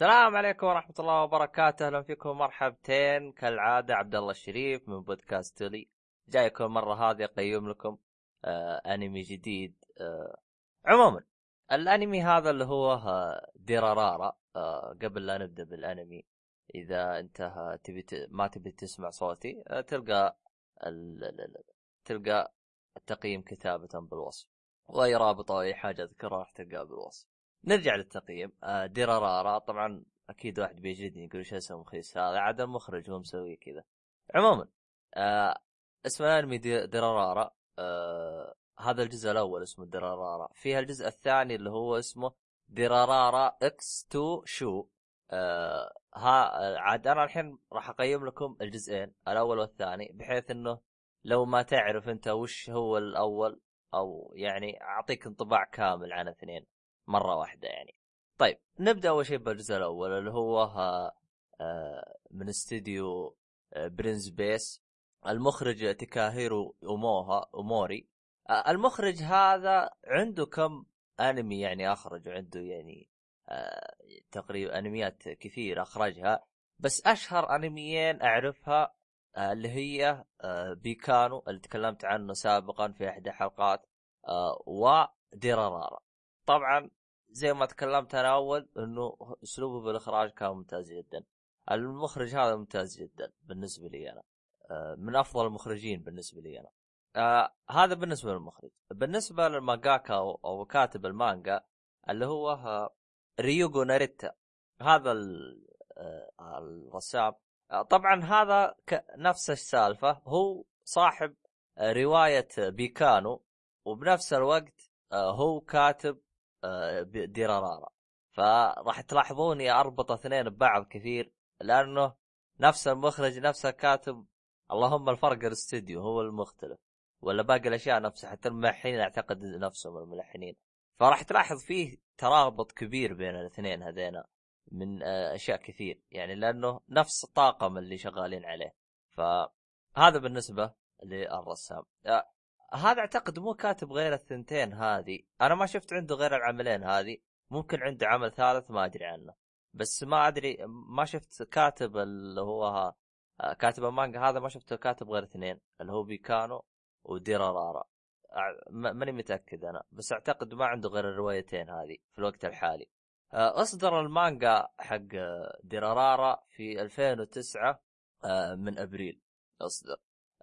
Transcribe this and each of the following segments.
السلام عليكم ورحمة الله وبركاته، أهلا فيكم مرحبتين. كالعادة عبد الله الشريف من بودكاست لي، جايكم المرة هذه أقيم لكم آه أنمي جديد آه عموما. الأنمي هذا اللي هو آه ديرارارا آه قبل لا نبدأ بالأنمي. إذا أنت تبي ت... ما تبي تسمع صوتي آه تلقى ال... تلقى التقييم كتابة بالوصف. واي رابط أو أي حاجة أذكرها راح تلقاها بالوصف. نرجع للتقييم. آه ديرارارا طبعا أكيد واحد بيجلدني يقول إيش اسمه مخيس؟ هذا عاد المخرج هو مسوي كذا. عموما آه اسم الانمي ديرارارا. آه هذا الجزء الأول اسمه ديرارارا. فيها الجزء الثاني اللي هو اسمه ديرارارا إكس 2 شو. ها عاد أنا الحين راح أقيم لكم الجزئين الأول والثاني بحيث إنه لو ما تعرف أنت وش هو الأول أو يعني أعطيك انطباع كامل عن اثنين. مرة واحدة يعني. طيب نبدأ أول شيء بالجزء الأول اللي هو ها آه، من استديو آه، برينز بيس. المخرج تاكاهيرو أوموها أوموري. آه، المخرج هذا عنده كم أنمي يعني أخرج عنده يعني تقريبا أنميات كثير أخرجها. بس أشهر أنميين أعرفها آه، اللي هي آه، باكانو اللي تكلمت عنه سابقا في إحدى الحلقات آه، ودورارارا طبعا زي ما تكلمت أنا أول إنه أسلوبه بالإخراج كان ممتاز جدا. المخرج هذا ممتاز جدا بالنسبة لي أنا. من أفضل المخرجين بالنسبة لي أنا. آه هذا بالنسبة للمخرج. بالنسبة للمانجاكا أو كاتب المانجا اللي هو ريوهغو ناريتا. هذا الرسام. آه، طبعا هذا نفس السالفة. هو صاحب آه، رواية بيكانو. وبنفس الوقت آه، هو كاتب ديرارارا. فراح تلاحظوني أربط اثنين ببعض كثير لأنه نفس المخرج نفس الكاتب اللهم الفرق الاستديو هو المختلف ولا باقي الأشياء نفسها حتى الملحنين أعتقد نفسهم الملحنين. فراح تلاحظ فيه ترابط كبير بين الاثنين هذينا من آه، أشياء كثير يعني لأنه نفس الطاقم اللي شغالين عليه. فهذا بالنسبة للرسام. آه، هذا أعتقد مو كاتب غير الثنتين هذه. أنا ما شفت عنده غير العملين هذه. ممكن عنده عمل ثالث ما أدري عنه. بس ما أدري ما شفت كاتب اللي هو آه، كاتب المانجا هذا ما شفته كاتب غير اثنين اللي هو بيكانو وديرارارا. ماني متأكد أنا. بس أعتقد ما عنده غير الروايتين هذه في الوقت الحالي. آه، أصدر المانجا حق ديرارارا في 2009 آه، من أبريل. أصدر.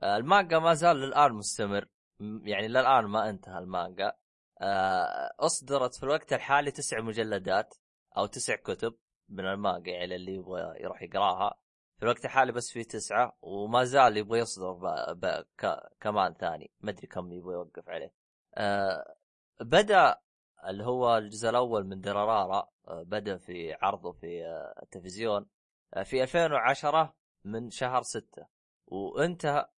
المانجا ما زال للآن مستمر. يعني للآن ما انتهى المانجا. أصدرت في الوقت الحالي تسع مجلدات أو تسع كتب من المانجا يعني اللي يبغى يروح يقراها. في الوقت الحالي بس في تسعة وما زال يبغى يصدر ب... ب... ك... كمان ثاني. ما أدري كم يبغى يوقف عليه. أه بدأ اللي هو الجزء الأول من درارارا آه، بدأ في عرضه في آه، التلفزيون آه، في 2010 من شهر 6 وانتهى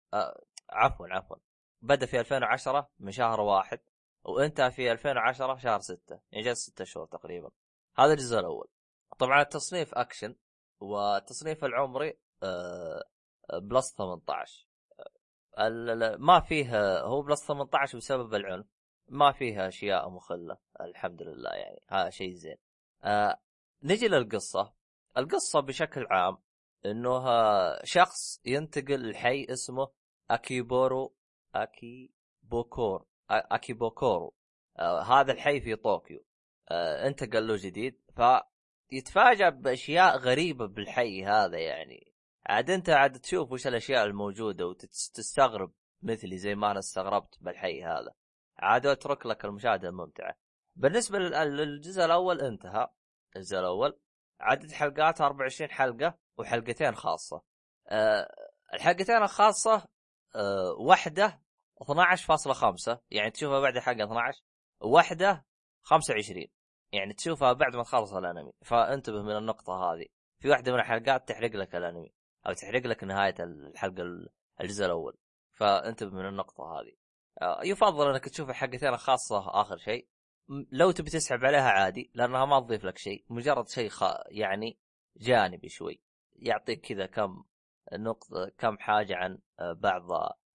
عفوا عفوا. بدا في 2010 من شهر واحد وانتهى في 2010 شهر 6 يعني جلس 6 شهور تقريبا. هذا الجزء الأول. طبعا التصنيف أكشن والتصنيف العمري plus 18 ما فيه هو plus 18 بسبب العنف. ما فيها أشياء مخلة الحمد لله يعني. هذا شيء زين. آه نجي للقصة. القصة بشكل عام إنه شخص ينتقل لحي اسمه إكيبورو إكي بوكور إكي بوكورو. آه هذا الحي في طوكيو. آه انتقل له جديد. فيتفاجأ بأشياء غريبة بالحي هذا يعني. عاد أنت عاد تشوف وش الأشياء الموجودة وتستغرب مثلي زي ما أنا استغربت بالحي هذا. عاد أترك لك المشاهدة الممتعة. بالنسبة للجزء الأول انتهى. الجزء الأول. عدد حلقات 24 حلقة وحلقتين خاصة. أه الحلقتين الخاصة أه واحدة 12.5 يعني تشوفها بعد حلقه 12 واحدة 25 يعني تشوفها بعد ما تخلص الانمي. فانتبه من النقطة هذه. في واحدة من الحلقات تحرق لك الانمي أو تحرق لك نهاية الحلقة الجزء الأول. فانتبه من النقطة هذه. آه، يفضل انك تشوف الحلقتين الخاصة آخر شيء. لو تبي تسحب عليها عادي لأنها ما تضيف لك شيء مجرد شيء خ... يعني جانبي شوي. يعطيك كذا كم نقطة كم حاجة عن آه، بعض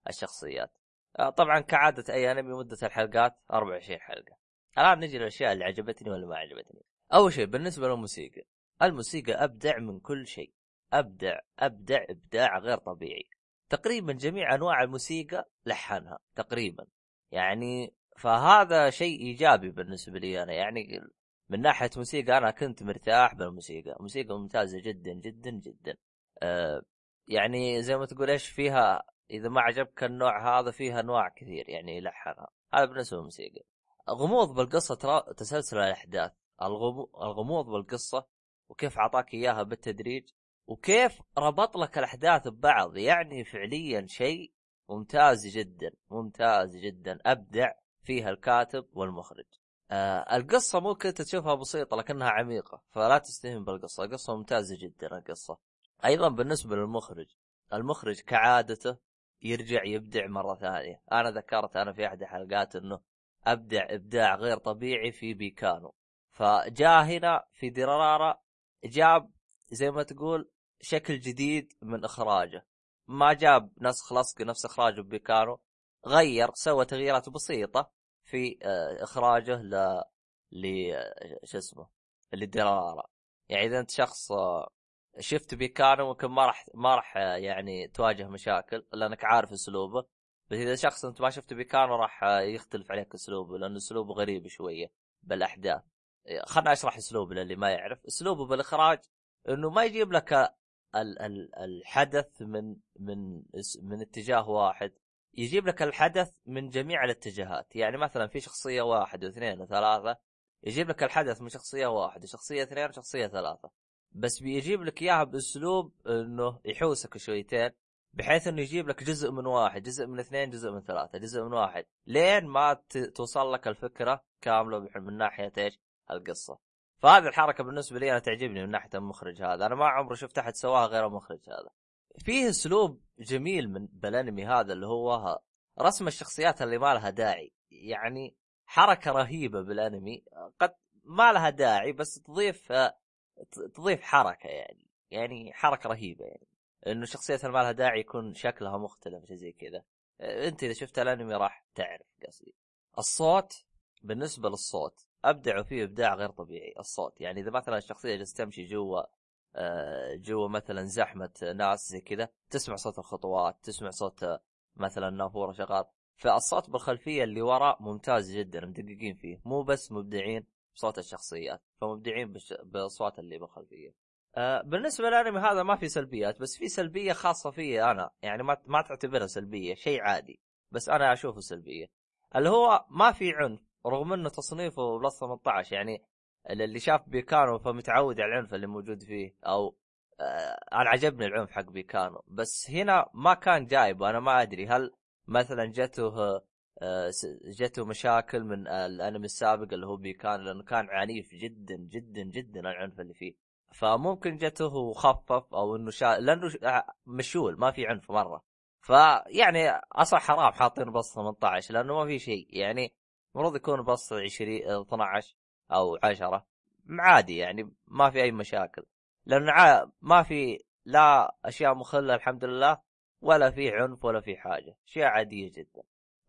الشخصيات. آه، طبعا كعادة أي أنمي مدة الحلقات 24 حلقة. الآن نجي للأشياء اللي عجبتني ولا ما عجبتني. أول شيء بالنسبة للموسيقى. الموسيقى أبدع من كل شيء. أبدع أبدع إبداع غير طبيعي. تقريبا جميع أنواع الموسيقى لحنها تقريبا. يعني فهذا شيء إيجابي بالنسبة لي أنا. يعني من ناحية موسيقى أنا كنت مرتاح بالموسيقى. موسيقى ممتازة جدا جدا جدا. أه يعني زي ما تقول إيش فيها إذا ما عجبك النوع هذا فيها أنواع كثير يعني يلحنها هذا بالنسبة للموسيقى. غموض بالقصة ترى تسلسل الأحداث. الغموض بالقصة وكيف أعطاك إياها بالتدريج وكيف ربط لك الأحداث ببعض. يعني فعليا شيء ممتاز جدا ممتاز جدا. أبدع فيها الكاتب والمخرج. آه القصة ممكن تشوفها بسيطة لكنها عميقة فلا تستهين بالقصة. القصة ممتازة جدا القصة. أيضا بالنسبة للمخرج المخرج كعادته يرجع يبدع مرة ثانية. أنا ذكرت أنا في أحد الحلقات أنه أبدع إبداع غير طبيعي في بيكانو. فجاء هنا في ديرارارا جاب زي ما تقول شكل جديد من إخراجه. ما جاب نسخ لصق نفس إخراجه بيكانو غير سوى تغييرات بسيطة في آه، إخراجه ل ل شو اسمه للدرارة يعني إذا أنت شخص آه، شفت بيكانو ممكن ما راح ما راح آه، يعني تواجه مشاكل لأنك عارف أسلوبه. بس إذا شخص أنت ما شفت بيكانو راح يختلف عليك أسلوبه لأنه أسلوبه غريب شوية بالأحداث. خلنا أشرح أسلوبه للي ما يعرف. أسلوبه بالإخراج إنه ما يجيب لك ال ال الحدث من من من اتجاه واحد. يجيب لك الحدث من جميع الاتجاهات. يعني مثلا في شخصية واحد واثنين وثلاثة يجيب لك الحدث من شخصية واحد وشخصيه اثنين وشخصية ثلاثة. بس بيجيب لك إياها بأسلوب إنه يحوسك شويتين بحيث إنه يجيب لك جزء من واحد جزء من اثنين جزء من ثلاثة جزء من واحد لين ما توصل لك الفكرة كاملة من ناحية إيش؟ القصة. فهذه الحركة بالنسبة لي أنا تعجبني من ناحية المخرج هذا أنا ما عمري شفت أحد سواها غير المخرج هذا. فيه أسلوب جميل من بالأنمي هذا اللي هو رسم الشخصيات اللي ما لها داعي يعني حركة رهيبة بالأنمي قد ما لها داعي بس تضيف تضيف حركة يعني يعني حركة رهيبة يعني. إنه اللي ما لها داعي يكون شكلها مختلف زي كذا. أنت إذا شفت الأنمي راح تعرف قصدي. الصوت بالنسبة للصوت أبدعوا فيه إبداع غير طبيعي الصوت. يعني إذا مثلا الشخصية جالسة تمشي جوا آه، جوا مثلا زحمة ناس زي كذا تسمع صوت الخطوات تسمع صوت مثلا نافورة شغال. فالصوت بالخلفية اللي وراء ممتاز جدا مدققين فيه. مو بس مبدعين بصوت الشخصيات فمبدعين بأصوات اللي بالخلفيه آه بالنسبة للأنمي هذا ما في سلبيات بس في سلبية خاصة في أنا يعني ما ما تعتبرها سلبية شيء عادي بس أنا أشوفه سلبية. اللي هو ما في عنف رغم إنه تصنيفه plus 18 يعني اللي شاف باكانو فمتعود على العنف اللي موجود فيه أو آه أنا عجبني العنف حق باكانو بس هنا ما كان جايب أنا ما أدري هل مثلا جته جته مشاكل من الانمي السابق اللي هو باكانو لأنه كان عنيف جدا جدا جدا العنف اللي فيه. فممكن جته خفف أو إنه شا... لأنه آه، مشول ما في عنف مرة. فيعني أصلا حرام حاطين بس 18 لأنه ما في شيء. يعني المفروض يكون بس 20 12 أو 10 عادي يعني ما في أي مشاكل. لأن ما في لا أشياء مخلة الحمد لله ولا في عنف ولا في حاجة. أشياء عادية جدا.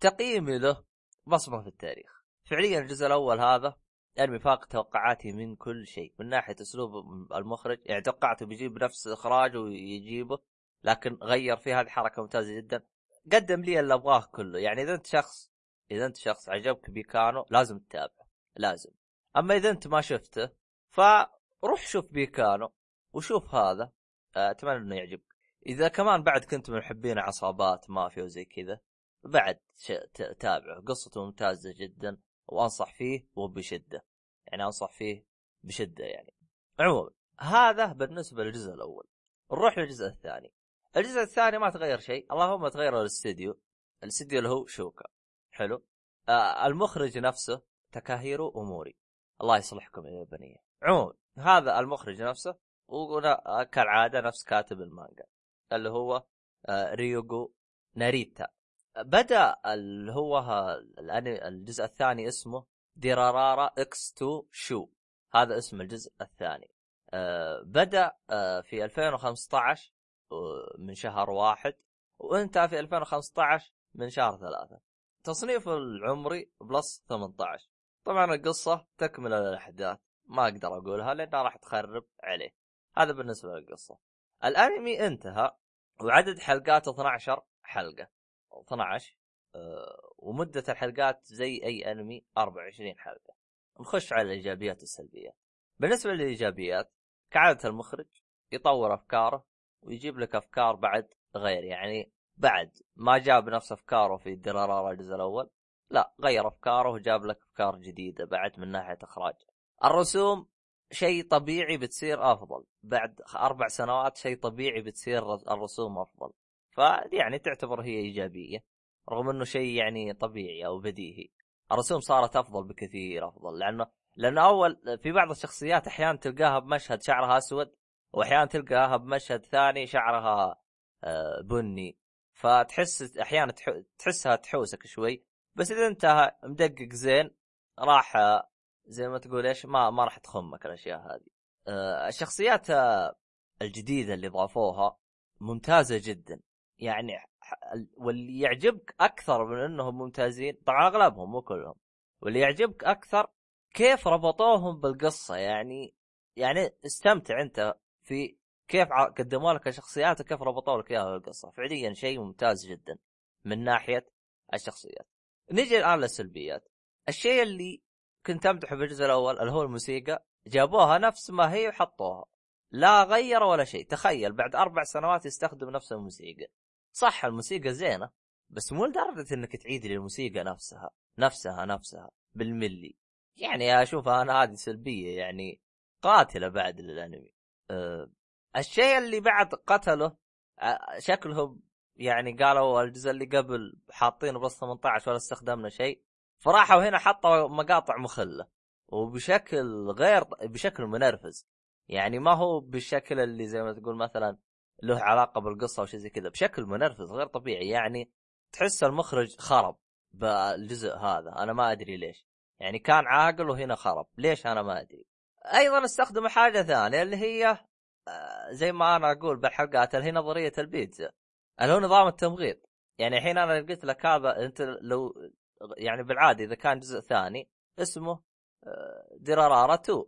تقييمي له بصمه في التاريخ. فعليا الجزء الأول هذا انمي فاق توقعاتي من كل شيء من ناحية أسلوب المخرج. يعني توقعته بيجيب نفس اخراجه ويجيبه لكن غير فيه هذه حركة ممتازة جدا. قدم لي اللي أبغاه كله. يعني إذا أنت شخص إذا أنت شخص عجبك بيكانو لازم تتابعه لازم. أما إذا أنت ما شفته فروح شوف بيكانو وشوف هذا. أتمنى إنه يعجبك. إذا كمان بعد كنت من محبين عصابات مافيا وزي كذا بعد تابعه. قصته ممتازة جدا وأنصح فيه وبشده يعني أنصح فيه بشدة يعني. عموما هذا بالنسبة للجزء الأول. نروح للجزء الثاني. الجزء الثاني ما تغير شيء. اللهم تغير الاستديو. الاستديو اللي هو شوكا. حلو. آه المخرج نفسه تكاهيرو أموري. الله يصلحكم يا بنيه عموما هذا المخرج نفسه كالعادة نفس كاتب المانجا. اللي هو آه، ريوغو ناريتا. بدا اللي هو الجزء الثاني اسمه دورارارا x2 شو. هذا اسم الجزء الثاني. آه، بدا آه، في 2015 من شهر واحد وانتهى في 2015 من شهر ثلاثة. تصنيف العمري plus 18 طبعا القصة تكمل الأحداث ما أقدر أقولها لأنها راح تخرب عليه. هذا بالنسبة للقصة. الأنمي انتهى وعدد حلقاته 12 حلقة. 12 أه ومدة الحلقات زي أي أنمي 24 حلقة. نخش على الإيجابيات والسلبيات. بالنسبة للإيجابيات كعادة المخرج يطور أفكاره ويجيب لك أفكار بعد غير يعني بعد ما جاب نفس أفكاره في درارارا الجزء الأول لا غير أفكاره وجاب لك أفكار جديدة بعد من ناحية إخراج. الرسوم شيء طبيعي بتصير أفضل. بعد أربع سنوات شيء طبيعي بتصير الرسوم أفضل. فيعني تعتبر هي إيجابية رغم إنه شيء يعني طبيعي أو بديهي. الرسوم صارت أفضل بكثير أفضل لأنه لأنه أول في بعض الشخصيات أحيانا تلقاها بمشهد شعرها أسود واحيانا تلقاها بمشهد ثاني شعرها آه، بني. فتحس أحيانا تحسها تحوسك شوي. بس إذا انت مدقق زين راح آه، زي ما تقول إيش ما ما راح تخمك الأشياء هذه. آه، الشخصيات الجديدة اللي ضافوها ممتازة جدا. يعني واللي يعجبك أكثر من إنهم ممتازين طبعا أغلبهم مو كلهم واللي يعجبك أكثر كيف ربطوهم بالقصة يعني يعني استمتع أنت في كيف قدموا لك الشخصيات وكيف ربطوا لك إياها بالقصة. فعليا شيء ممتاز جدا من ناحية الشخصيات. نجي الآن للسلبيات. الشيء اللي كنت أمدحه بالجزء الأول اللي هو الموسيقى جابوها نفس ما هي وحطوها لا غير ولا شيء. تخيل بعد أربع سنوات يستخدم نفس الموسيقى. صح الموسيقى زينة بس مو لدرجة إنك تعيد لي الموسيقى نفسها نفسها نفسها بالملي. يعني اشوفها أنا هذه سلبية يعني قاتلة بعد للأنمي. أه الشيء اللي بعد قتله أه شكلهم يعني قالوا الجزء اللي قبل حاطينه بلس 18 ولا استخدمنا شيء فراحوا هنا حطوا مقاطع مخلة وبشكل غير بشكل منرفز. يعني ما هو بالشكل اللي زي ما تقول مثلا له علاقة بالقصة أو شيء زي كذا. بشكل منرفز غير طبيعي. يعني تحس المخرج خرب بالجزء هذا. أنا ما أدري ليش. يعني كان عاقل وهنا خرب. ليش أنا ما أدري؟ أيضا استخدموا حاجة ثانية اللي هي آه، زي ما أنا أقول بالحلقات اللي هي نظرية البيتزا. اللي هو نظام التمغيط. يعني الحين أنا قلت لك هذا أنت لو يعني بالعادة إذا كان جزء ثاني اسمه آه، دورارارا 2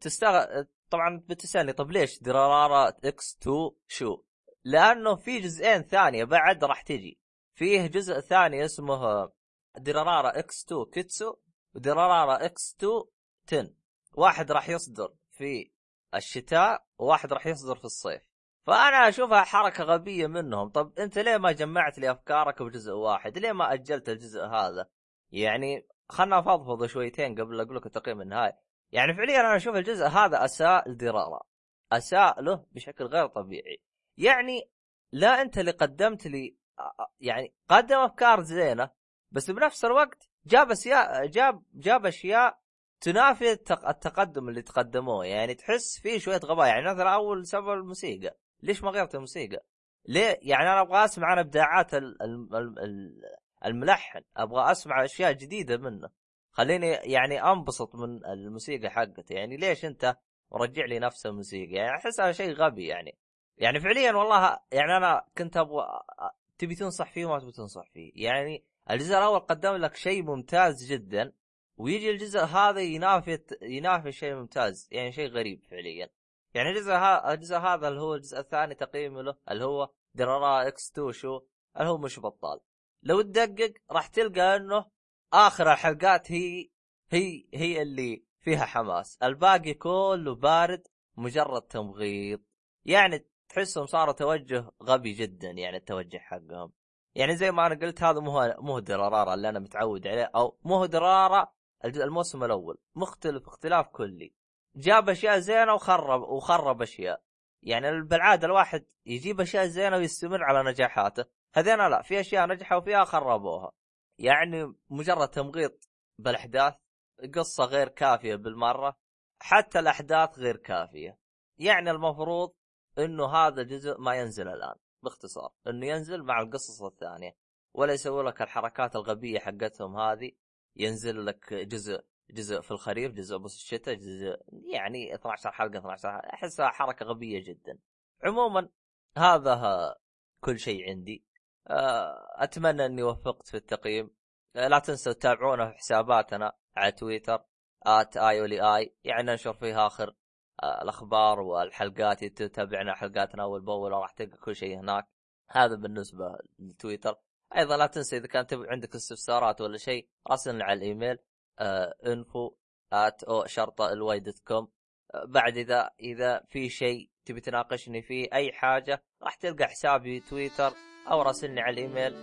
تستغ... طبعا بتسألني طب ليش دورارارا x2 شو؟ لأنه في جزئين ثانية بعد راح تجي. فيه جزء ثاني اسمه دورارارا x2 كيتسو ودورارارا x2 تين واحد راح يصدر في الشتاء وواحد راح يصدر في الصيف. فأنا أشوفها حركة غبية منهم. طب أنت ليه ما جمعت لي أفكارك بجزء واحد؟ ليه ما أجلت الجزء هذا؟ يعني خلنا نفضفض شويتين قبل أقول لك التقييم النهائي. يعني فعليا أنا أشوف الجزء هذا أساء لدرارة أساء له بشكل غير طبيعي. يعني لا أنت اللي قدمت لي يعني قدم أفكار زينة بس بنفس الوقت جاب اشياء جاب جاب أشياء تنافي التقدم اللي تقدموه. يعني تحس فيه شوية غباء. يعني مثلا أول سبب الموسيقى. ليش ما غيرت الموسيقى؟ ليه؟ يعني أنا أبغى أسمع أنا إبداعات الملحن. أبغى أسمع أشياء جديدة منه. خليني يعني أنبسط من الموسيقى حقته. يعني ليش أنت مرجع لي نفس الموسيقى؟ يعني احسها شيء غبي يعني. يعني فعليا والله يعني أنا كنت أبغى تبي تنصح فيه وما تبي تنصح فيه. يعني الجزء الأول قدم لك شيء ممتاز جدا ويجي الجزء هذا ينافي ينافي شيء ممتاز يعني شيء غريب فعليا. يعني الجزء هذا الجزء هذا اللي هو الجزء الثاني تقييمه له اللي هو درارا إكس 2 شو اللي هو مش بطال. لو تدقق راح تلقى إنه آخر الحلقات هي هي هي اللي فيها حماس. الباقي كله بارد مجرد تمغيط. يعني تحسهم صاروا توجه غبي جدا يعني التوجه حقهم. يعني زي ما أنا قلت هذا مو مو درارارا اللي أنا متعود عليه أو مو درارا الموسم الأول. مختلف اختلاف كلي. جاب أشياء زينة وخرب وخرب أشياء. يعني بالعادة الواحد يجيب أشياء زينة ويستمر على نجاحاته. هذين لا في أشياء نجحوا فيها خربوها. يعني مجرد تمغيط بالأحداث قصة غير كافية بالمرة حتى الأحداث غير كافية. يعني المفروض إنه هذا جزء ما ينزل الآن باختصار. إنه ينزل مع القصص الثانية. ولا يسوي لك الحركات الغبية حقتهم هذه. ينزل لك جزء جزء في الخريف جزء بس الشتاء جزء يعني 12 حلقة 12 حلقة. أحسها حركة غبية جدا. عموما هذا كل شيء عندي. أتمنى إني وفقت في التقييم. آه، لا تنسوا تتابعونا في حساباتنا على تويتر آت آي ولي آي. يعني ننشر فيها آخر آه، الأخبار والحلقات. تتابعنا حلقاتنا أول بأول راح تلقى كل شيء هناك. هذا بالنسبة لتويتر. أيضا لا تنسى إذا كانت عندك استفسارات ولا شيء راسلنا على الإيميل انفو آت أو شرطة الواي دوت كوم. بعد إذا إذا في شيء تبي تناقشني فيه أي حاجة راح تلقى حسابي تويتر. أو راسلني على الإيميل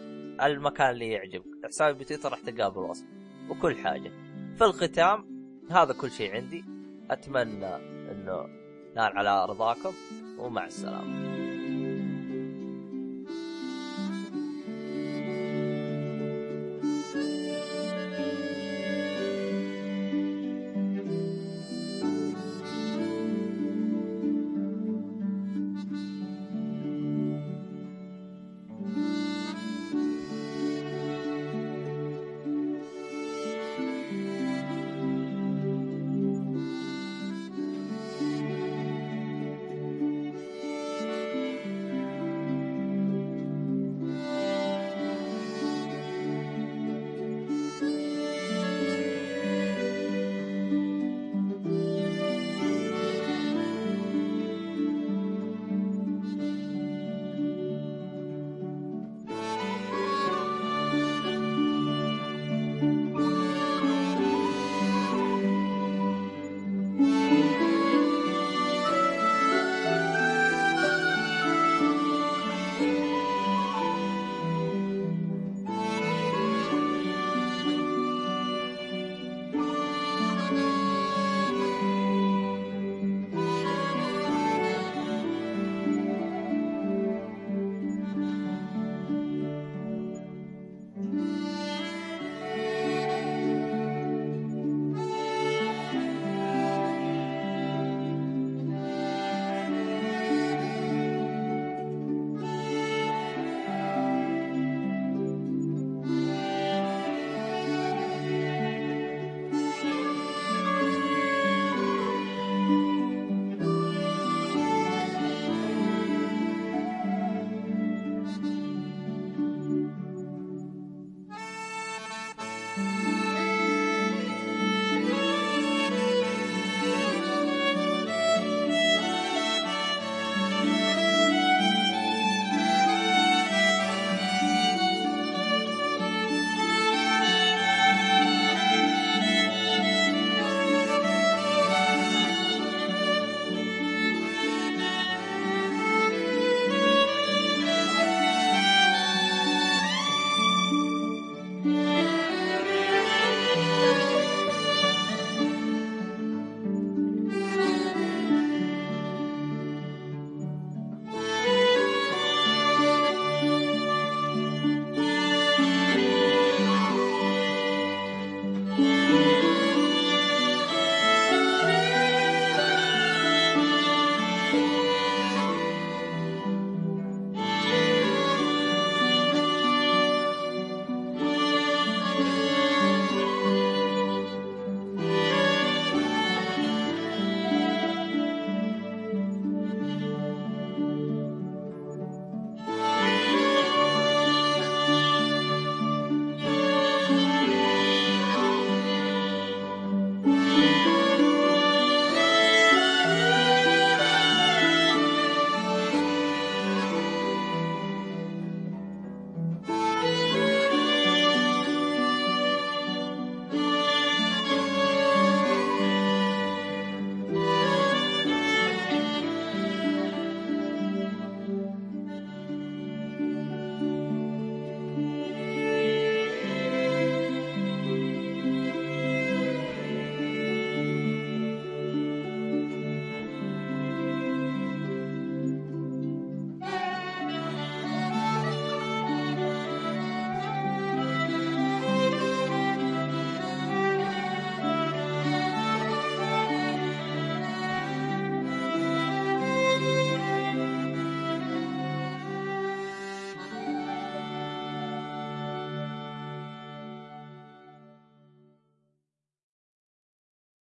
المكان اللي يعجبك. حسابي بتويتر راح تلقاه بالوصف. وكل حاجة. في الختام هذا كل شيء عندي. أتمنى إنه نال على رضاكم ومع السلامة.